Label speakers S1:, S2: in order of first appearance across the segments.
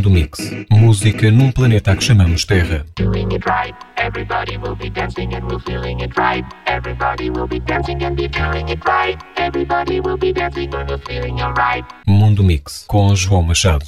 S1: Mundo Mix. Música num planeta que chamamos Terra.
S2: Doing it right, everybody will be dancing and we're feeling it right. Everybody will be dancing and be feeling it right. Everybody will be dancing and we're feeling alright.
S1: Mundo Mix com João Machado.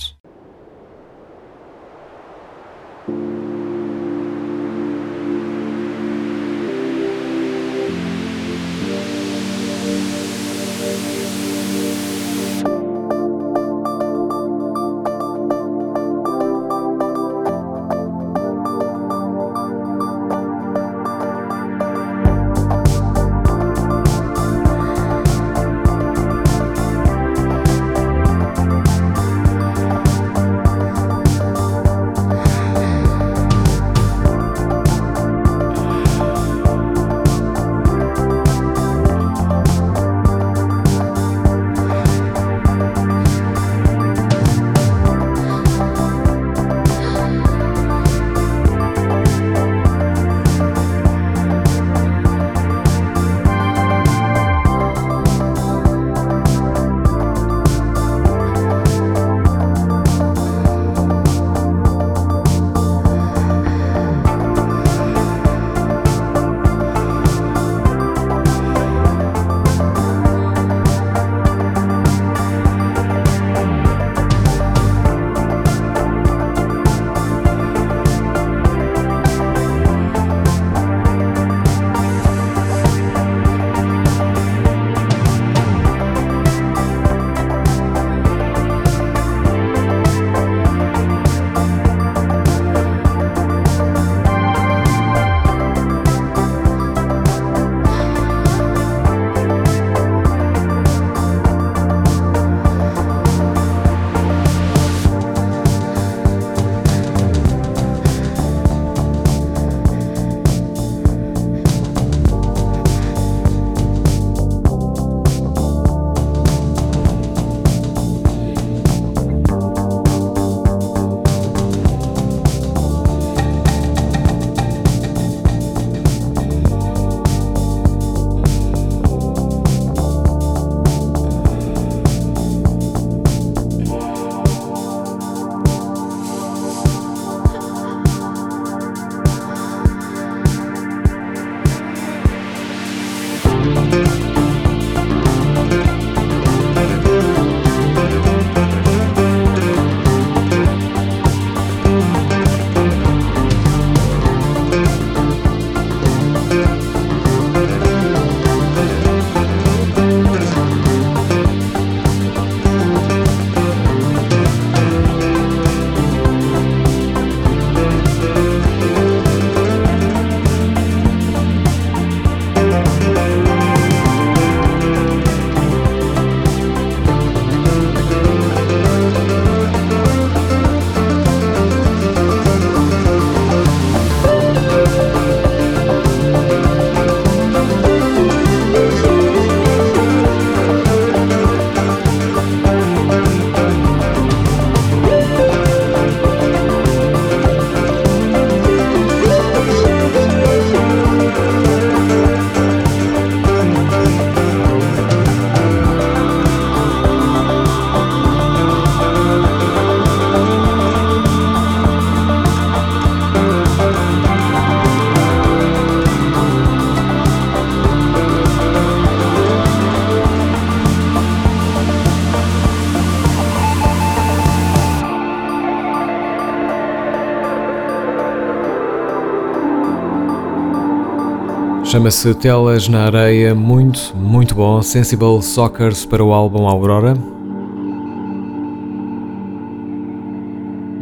S1: Chama-se Telas na Areia, muito, muito bom. Sensible Soccers para o álbum Aurora.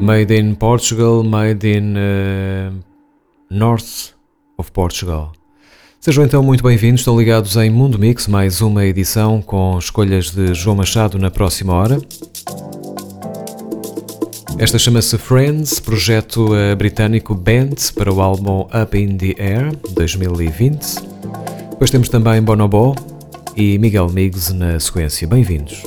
S1: Made in Portugal, made in uh, North of Portugal. Sejam então muito bem-vindos, estão ligados em Mundo Mix, mais uma edição com escolhas de João Machado na próxima hora. Esta chama-se Friends, projeto uh, britânico Band para o álbum Up in the Air 2020. Depois temos também Bonobo e Miguel Miggs na sequência. Bem-vindos.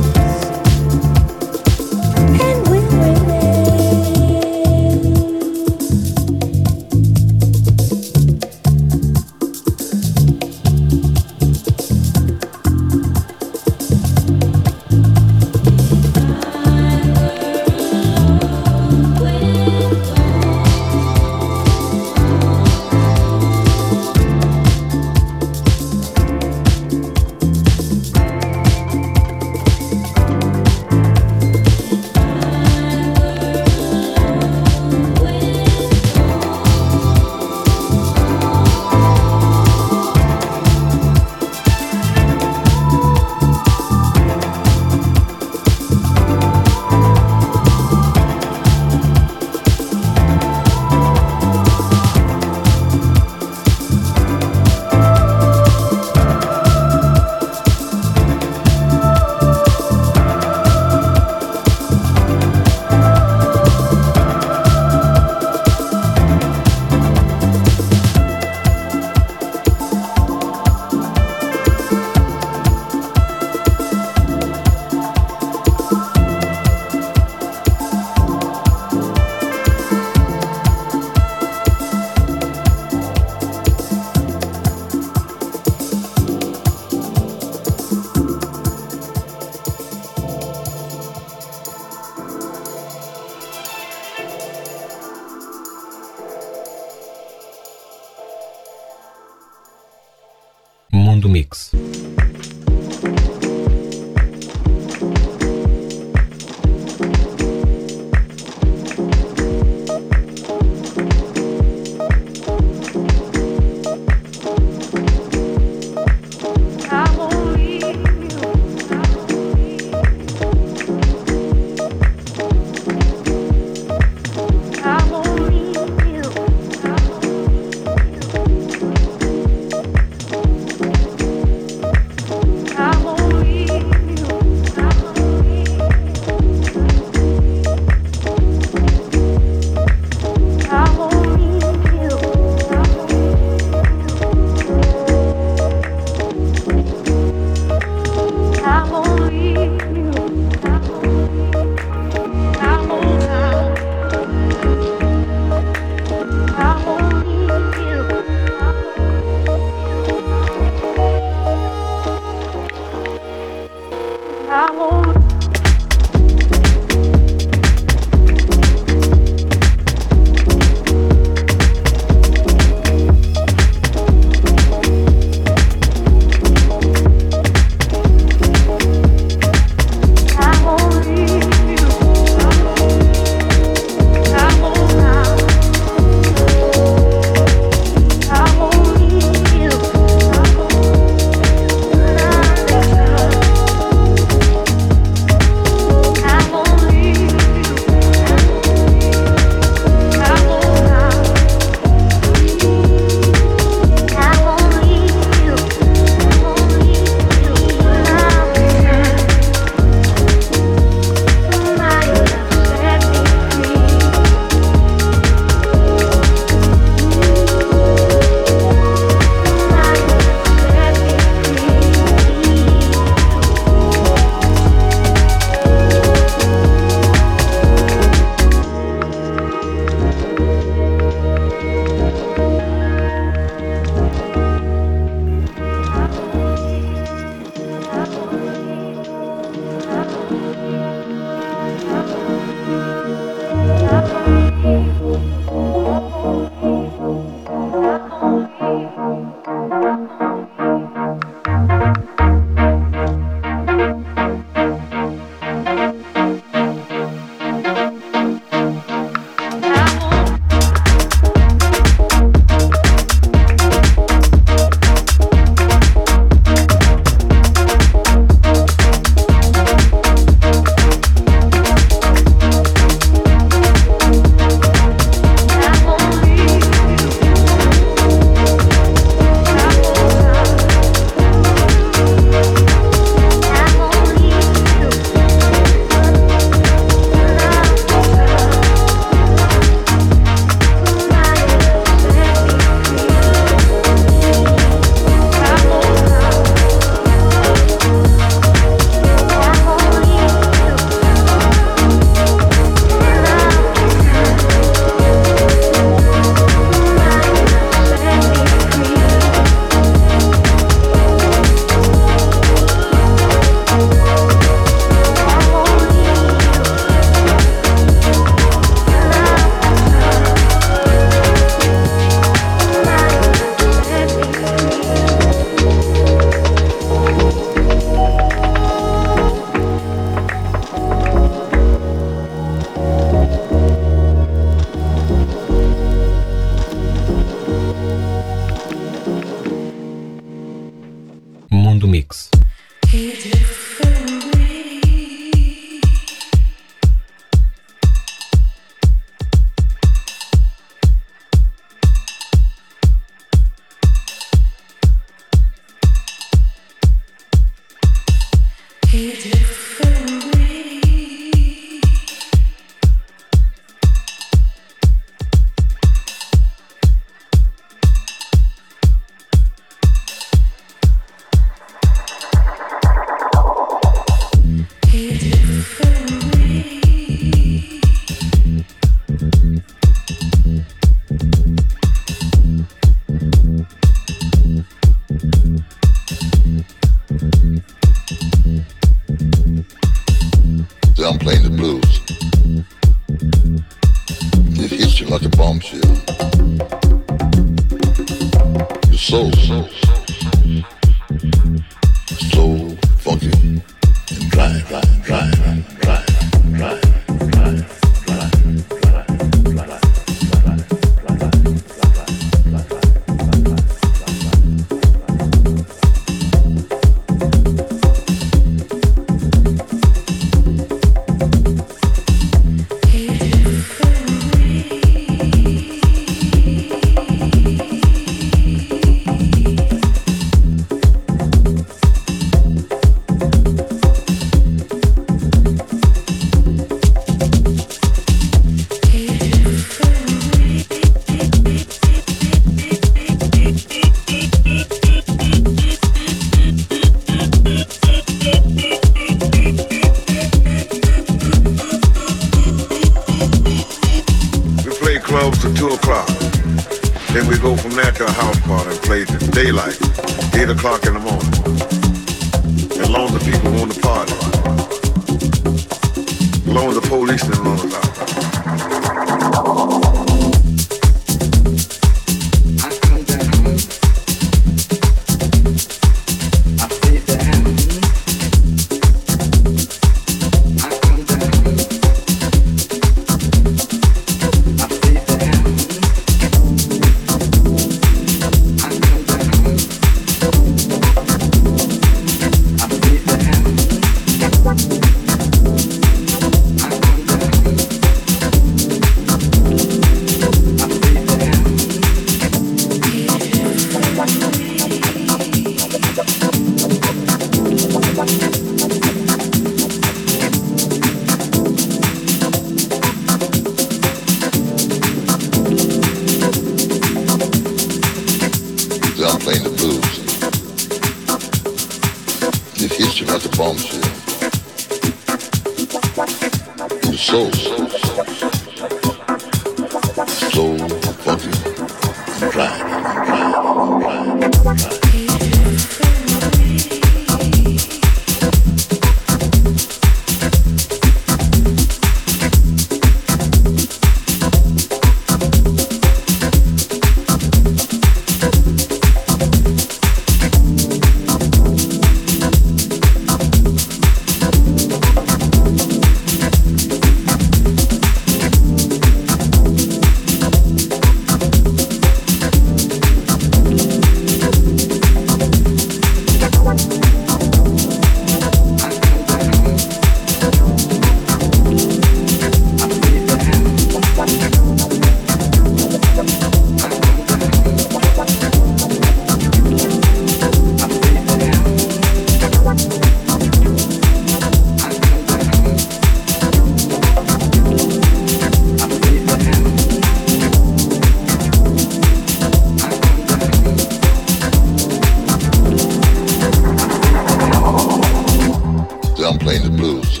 S3: playing the blues.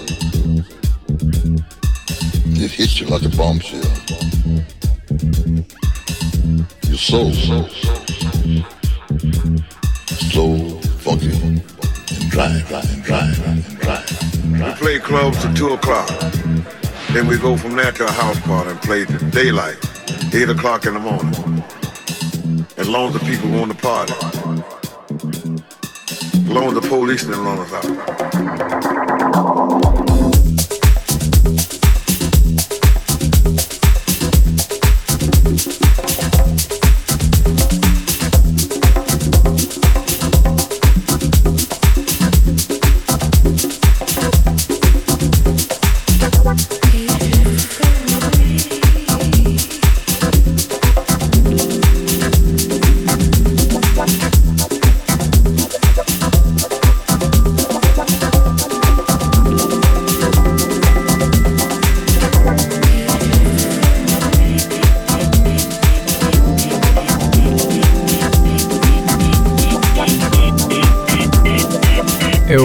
S3: It hits you like a bombshell. Your soul, soul, slow, funky, and dry, dry, and dry, and dry, and dry. We
S4: play clubs till two o'clock. Then we go from there to a house party and play till daylight, eight o'clock in the morning. As long as the people want to party. As long as the police didn't run us out.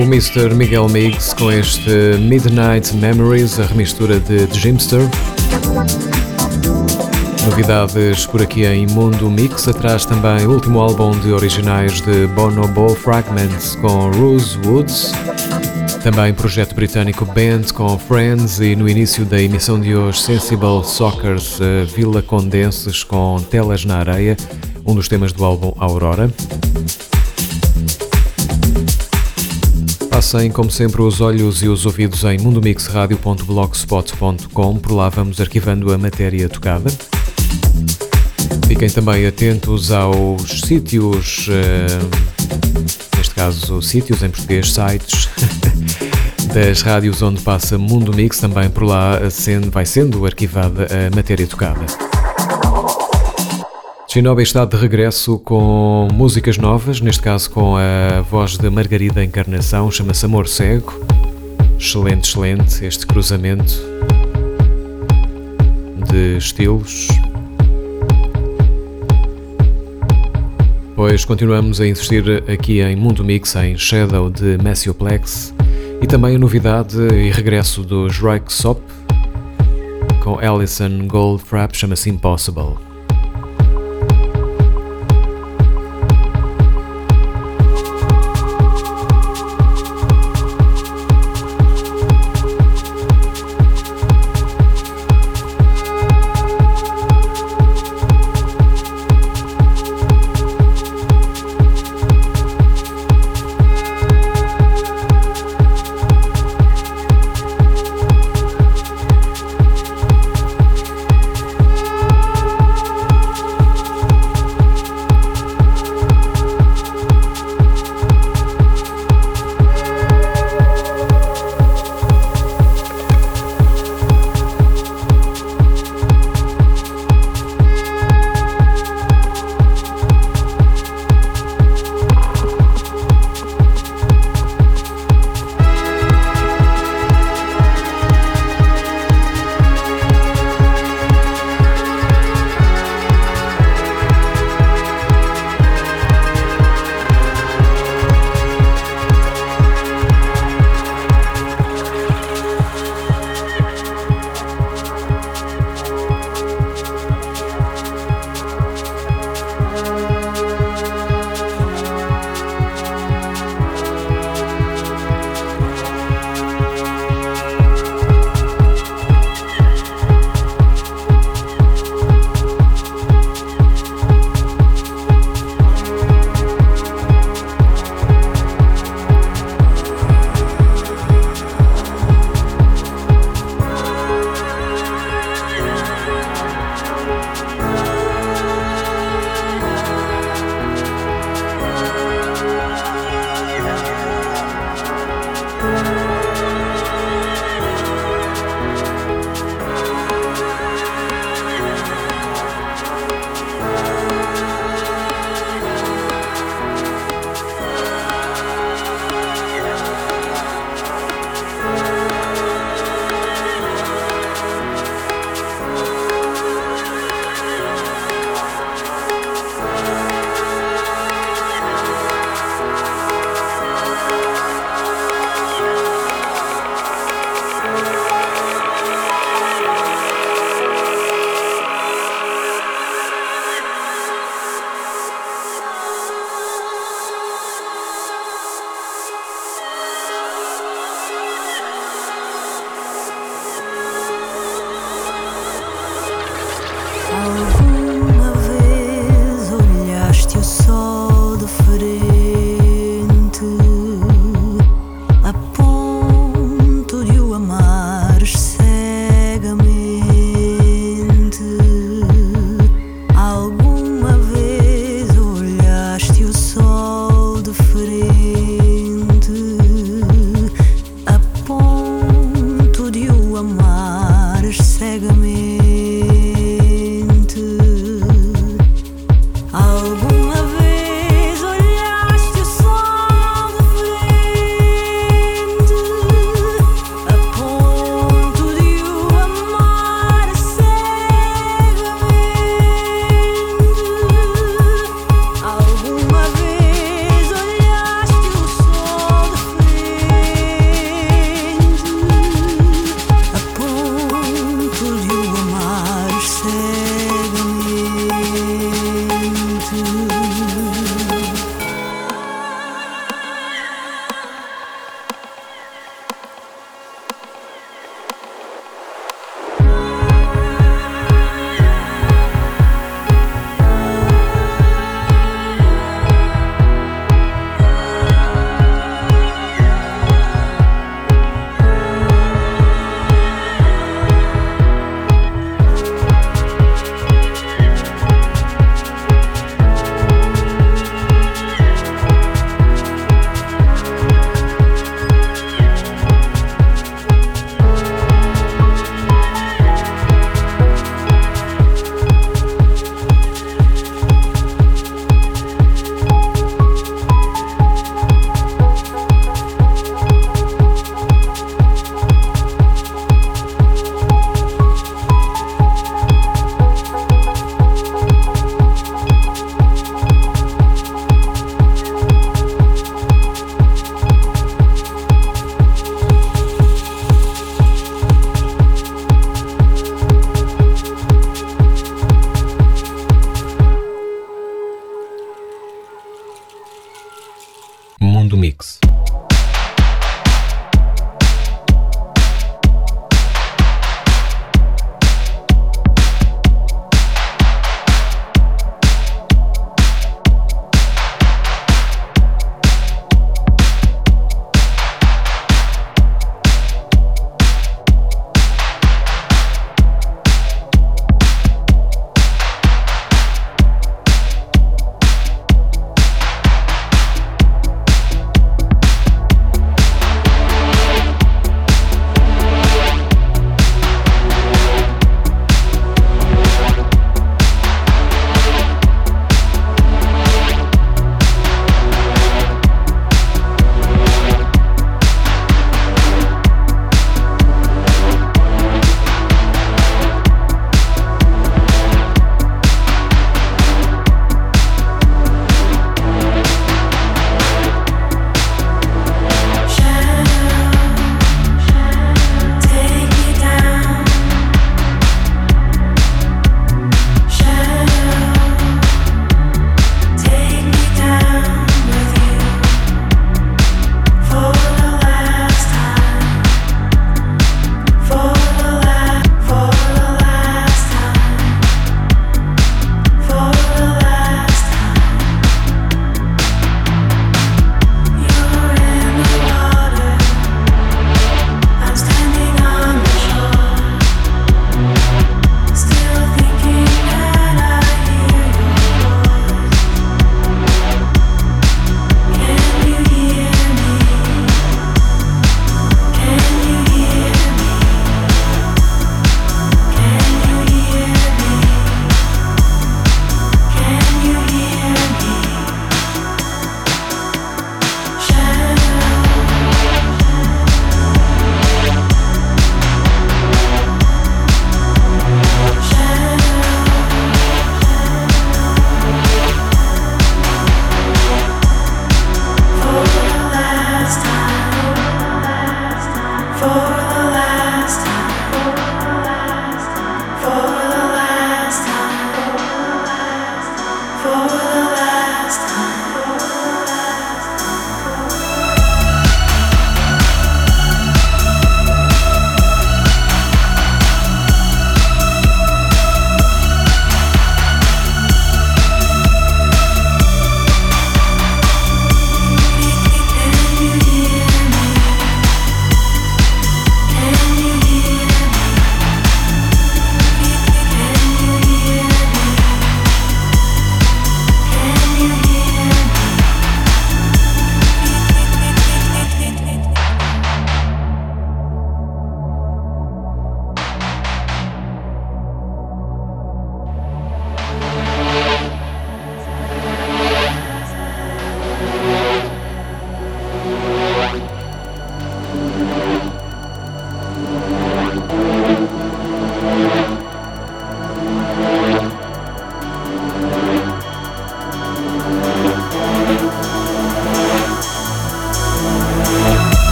S1: O Mr. Miguel Mix com este Midnight Memories, a remistura de Jimster. Novidades por aqui em Mundo Mix, atrás também o último álbum de originais de Bonobo Fragments com Rose Woods. Também projeto britânico Band com Friends e no início da emissão de hoje Sensible Soccer's uh, Villa Condenses com Telas na Areia, um dos temas do álbum Aurora. Passem, como sempre, os olhos e os ouvidos em mundomixradio.blogspot.com. Por lá vamos arquivando a matéria tocada. Fiquem também atentos aos sítios, uh, neste caso, sítios em português, sites das rádios onde passa Mundo Mix. Também por lá sendo, vai sendo arquivada a matéria tocada. Shinobi está de regresso com músicas novas, neste caso com a voz de Margarida Encarnação, chama-se Amor Cego. Excelente, excelente este cruzamento de estilos. Pois continuamos a insistir aqui em Mundo Mix, em Shadow de Massioplex e também a novidade e regresso dos Sop com Alison Goldfrapp, chama-se Impossible.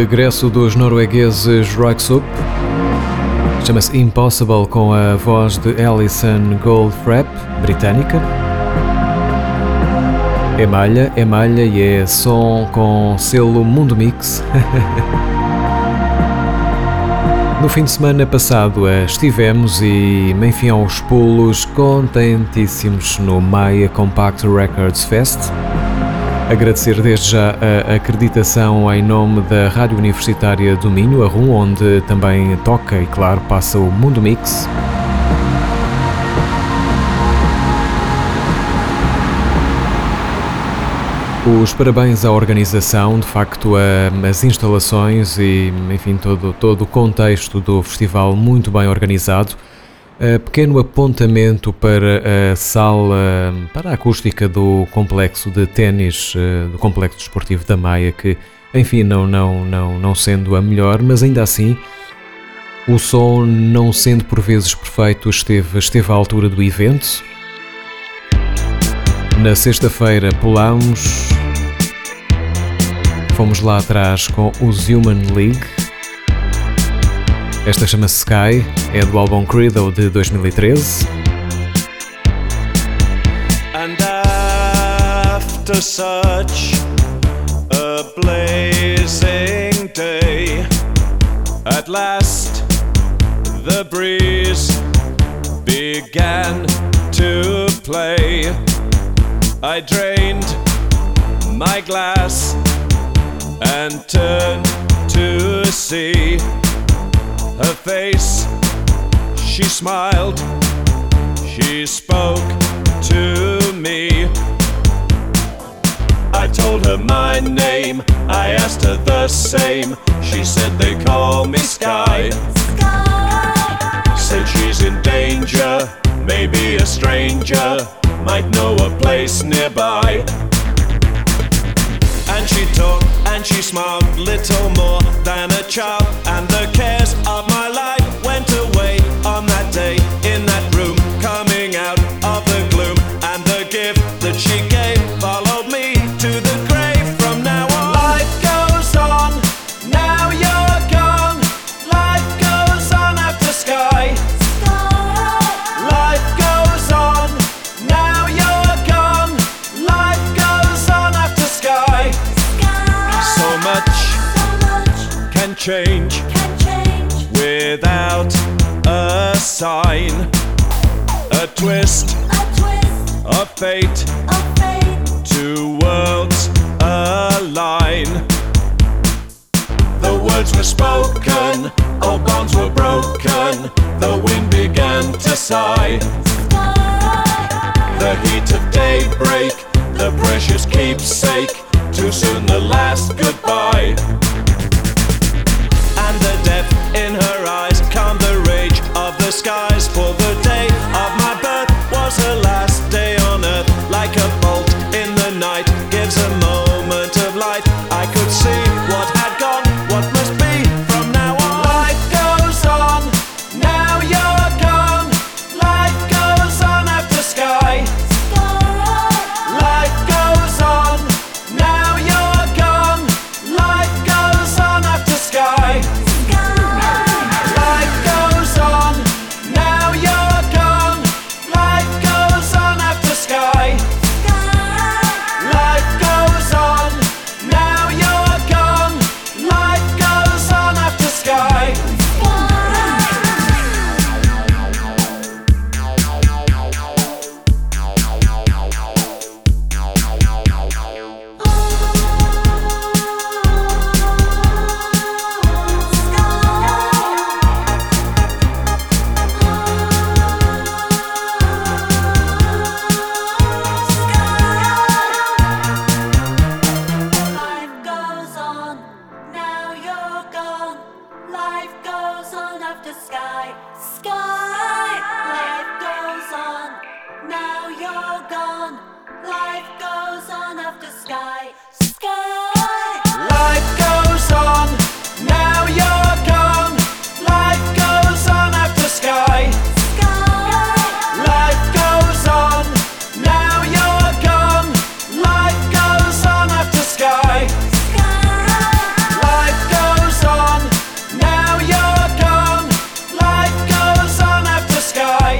S1: Regresso dos noruegueses Rocksup. Chama-se Impossible com a voz de Alison Goldfrapp, britânica. É malha, é malha e é som com selo Mundo Mix. no fim de semana passado eh, estivemos e, enfim, aos pulos, contentíssimos no Maia Compact Records Fest. Agradecer desde já a acreditação em nome da Rádio Universitária do Minho, a RUM, onde também toca e, claro, passa o Mundo Mix. Os parabéns à organização, de facto, as instalações e, enfim, todo, todo o contexto do festival muito bem organizado. Uh, pequeno apontamento para a sala, para a acústica do complexo de ténis, uh, do complexo desportivo da Maia, que, enfim, não, não, não, não sendo a melhor, mas ainda assim, o som, não sendo por vezes perfeito, esteve, esteve à altura do evento. Na sexta-feira pulámos, fomos lá atrás com os Human League esta chama-se Sky, é do álbum Credo de 2013. And after such a blazing day, at last the breeze
S5: began to play. I drained my glass and turned to see her face. She smiled, she spoke to me. I told her my name, I asked her the same. She said they call me Sky. Said she's in danger, maybe a stranger might know a place nearby. And she talked and she smiled, little more than a child, and the cares of can change without a sign, a twist of fate. Two worlds align. The words were spoken, all bonds were broken. The wind began to sigh. The heat of daybreak, the precious keepsake. Too soon the last goodbye.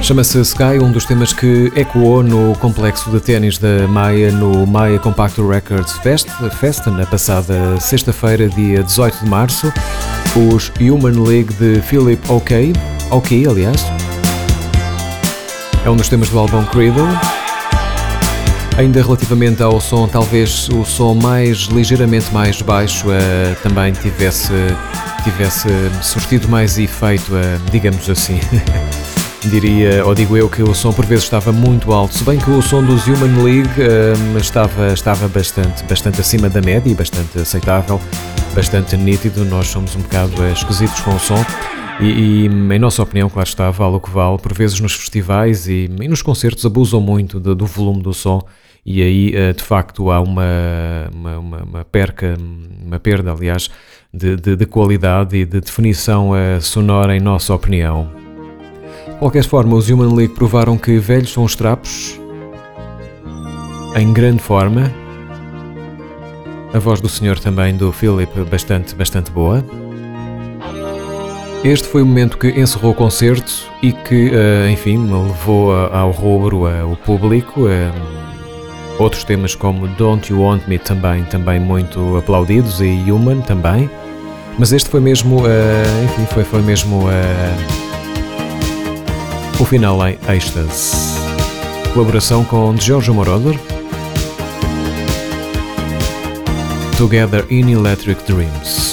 S1: Chama-se Sky, um dos temas que ecoou no complexo de ténis da Maia no Maia Compact Records Fest, Fest na passada sexta-feira, dia 18 de março. Os Human League de Philip OK, OK, aliás. É um dos temas do álbum Cradle. Ainda relativamente ao som, talvez o som mais ligeiramente mais baixo eh, também tivesse, tivesse surtido mais efeito, eh, digamos assim. Diria, ou digo eu, que o som por vezes estava muito alto, se bem que o som dos Human League eh, estava, estava bastante, bastante acima da média e bastante aceitável, bastante nítido. Nós somos um bocado eh, esquisitos com o som. E, e, em nossa opinião, claro está, vale o que vale. Por vezes nos festivais e, e nos concertos abusam muito do, do volume do som e aí eh, de facto há uma, uma, uma, uma perca, uma perda, aliás, de, de, de qualidade e de definição eh, sonora, em nossa opinião. Qualquer forma, os Human League provaram que velhos são os trapos, em grande forma. A voz do senhor também, do Philip, bastante, bastante boa. Este foi o momento que encerrou o concerto e que, eh, enfim, levou ao rubro eh, o público. eh, Outros temas como Don't You Want Me também, também muito aplaudidos e Human também. Mas este foi mesmo, enfim, foi, foi mesmo o final em êxtase. Colaboração com Giorgio Moroder. Together in Electric Dreams.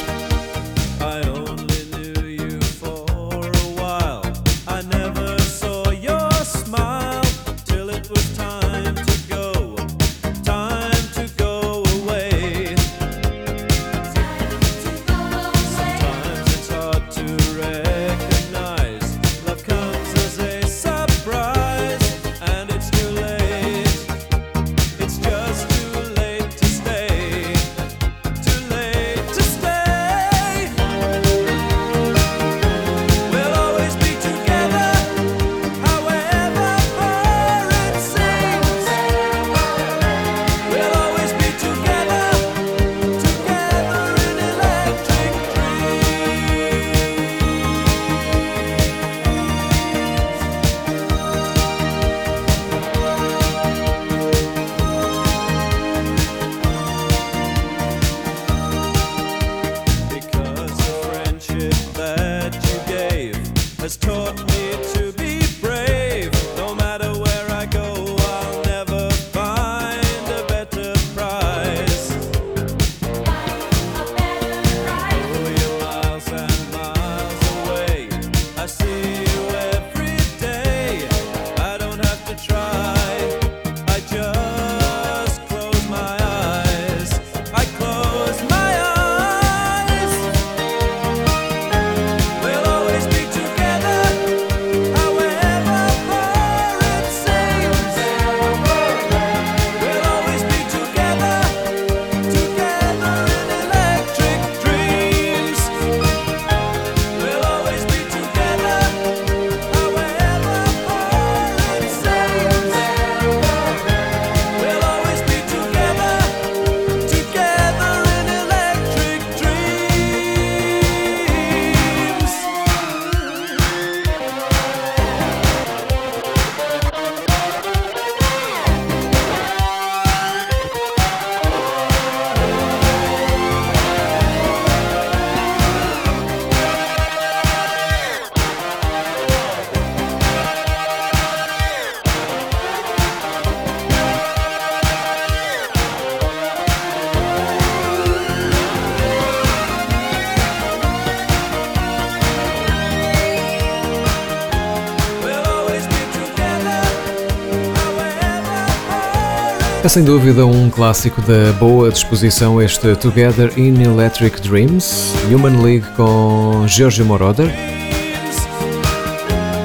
S1: É sem dúvida um clássico da boa disposição este Together in Electric Dreams, Human League com Giorgio Moroder.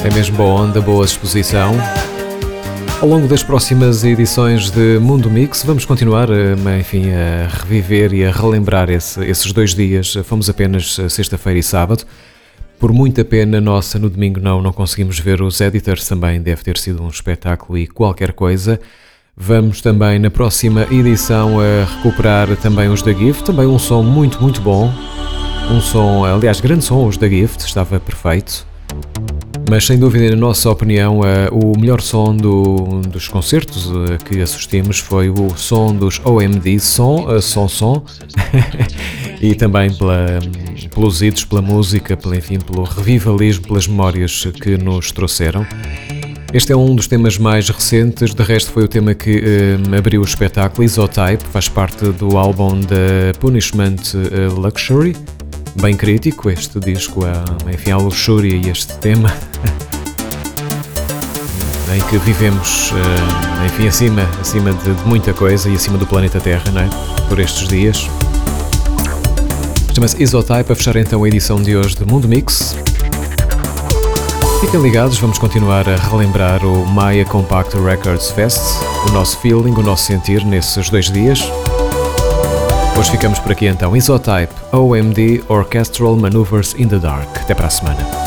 S1: É mesmo boa onda, boa disposição. Ao longo das próximas edições de Mundo Mix, vamos continuar a, enfim, a reviver e a relembrar esse- esses dois dias. Fomos apenas sexta-feira e sábado. Por muita pena nossa, no domingo não, não conseguimos ver os editors, também deve ter sido um espetáculo e qualquer coisa. Vamos também na próxima edição a recuperar também os da Gift, também um som muito, muito bom. Um som, aliás, grande som, os da Gift, estava perfeito. Mas sem dúvida, na nossa opinião, eh, o melhor som do- dos concertos eh, que assistimos foi o som dos OMD, som, eh, som, som, e também pela, pelos idos, pela música, pela, enfim, pelo revivalismo, pelas memórias que nos trouxeram. Este é um dos temas mais recentes, de resto foi o tema que eh, abriu o espetáculo, Isotype, faz parte do álbum da Punishment eh, Luxury, bem crítico este disco, enfim, a luxúria e este tema em que vivemos, eh, enfim, acima, acima de, de muita coisa e acima do planeta Terra, não é? Por estes dias. Chama-se Isotype, a fechar então a edição de hoje de Mundo Mix. Fiquem ligados, vamos continuar a relembrar o Maya Compact Records Fest, o nosso feeling, o nosso sentir nesses dois dias. Hoje ficamos por aqui então. Isotype, OMD Orchestral Maneuvers in the Dark. Até para a semana.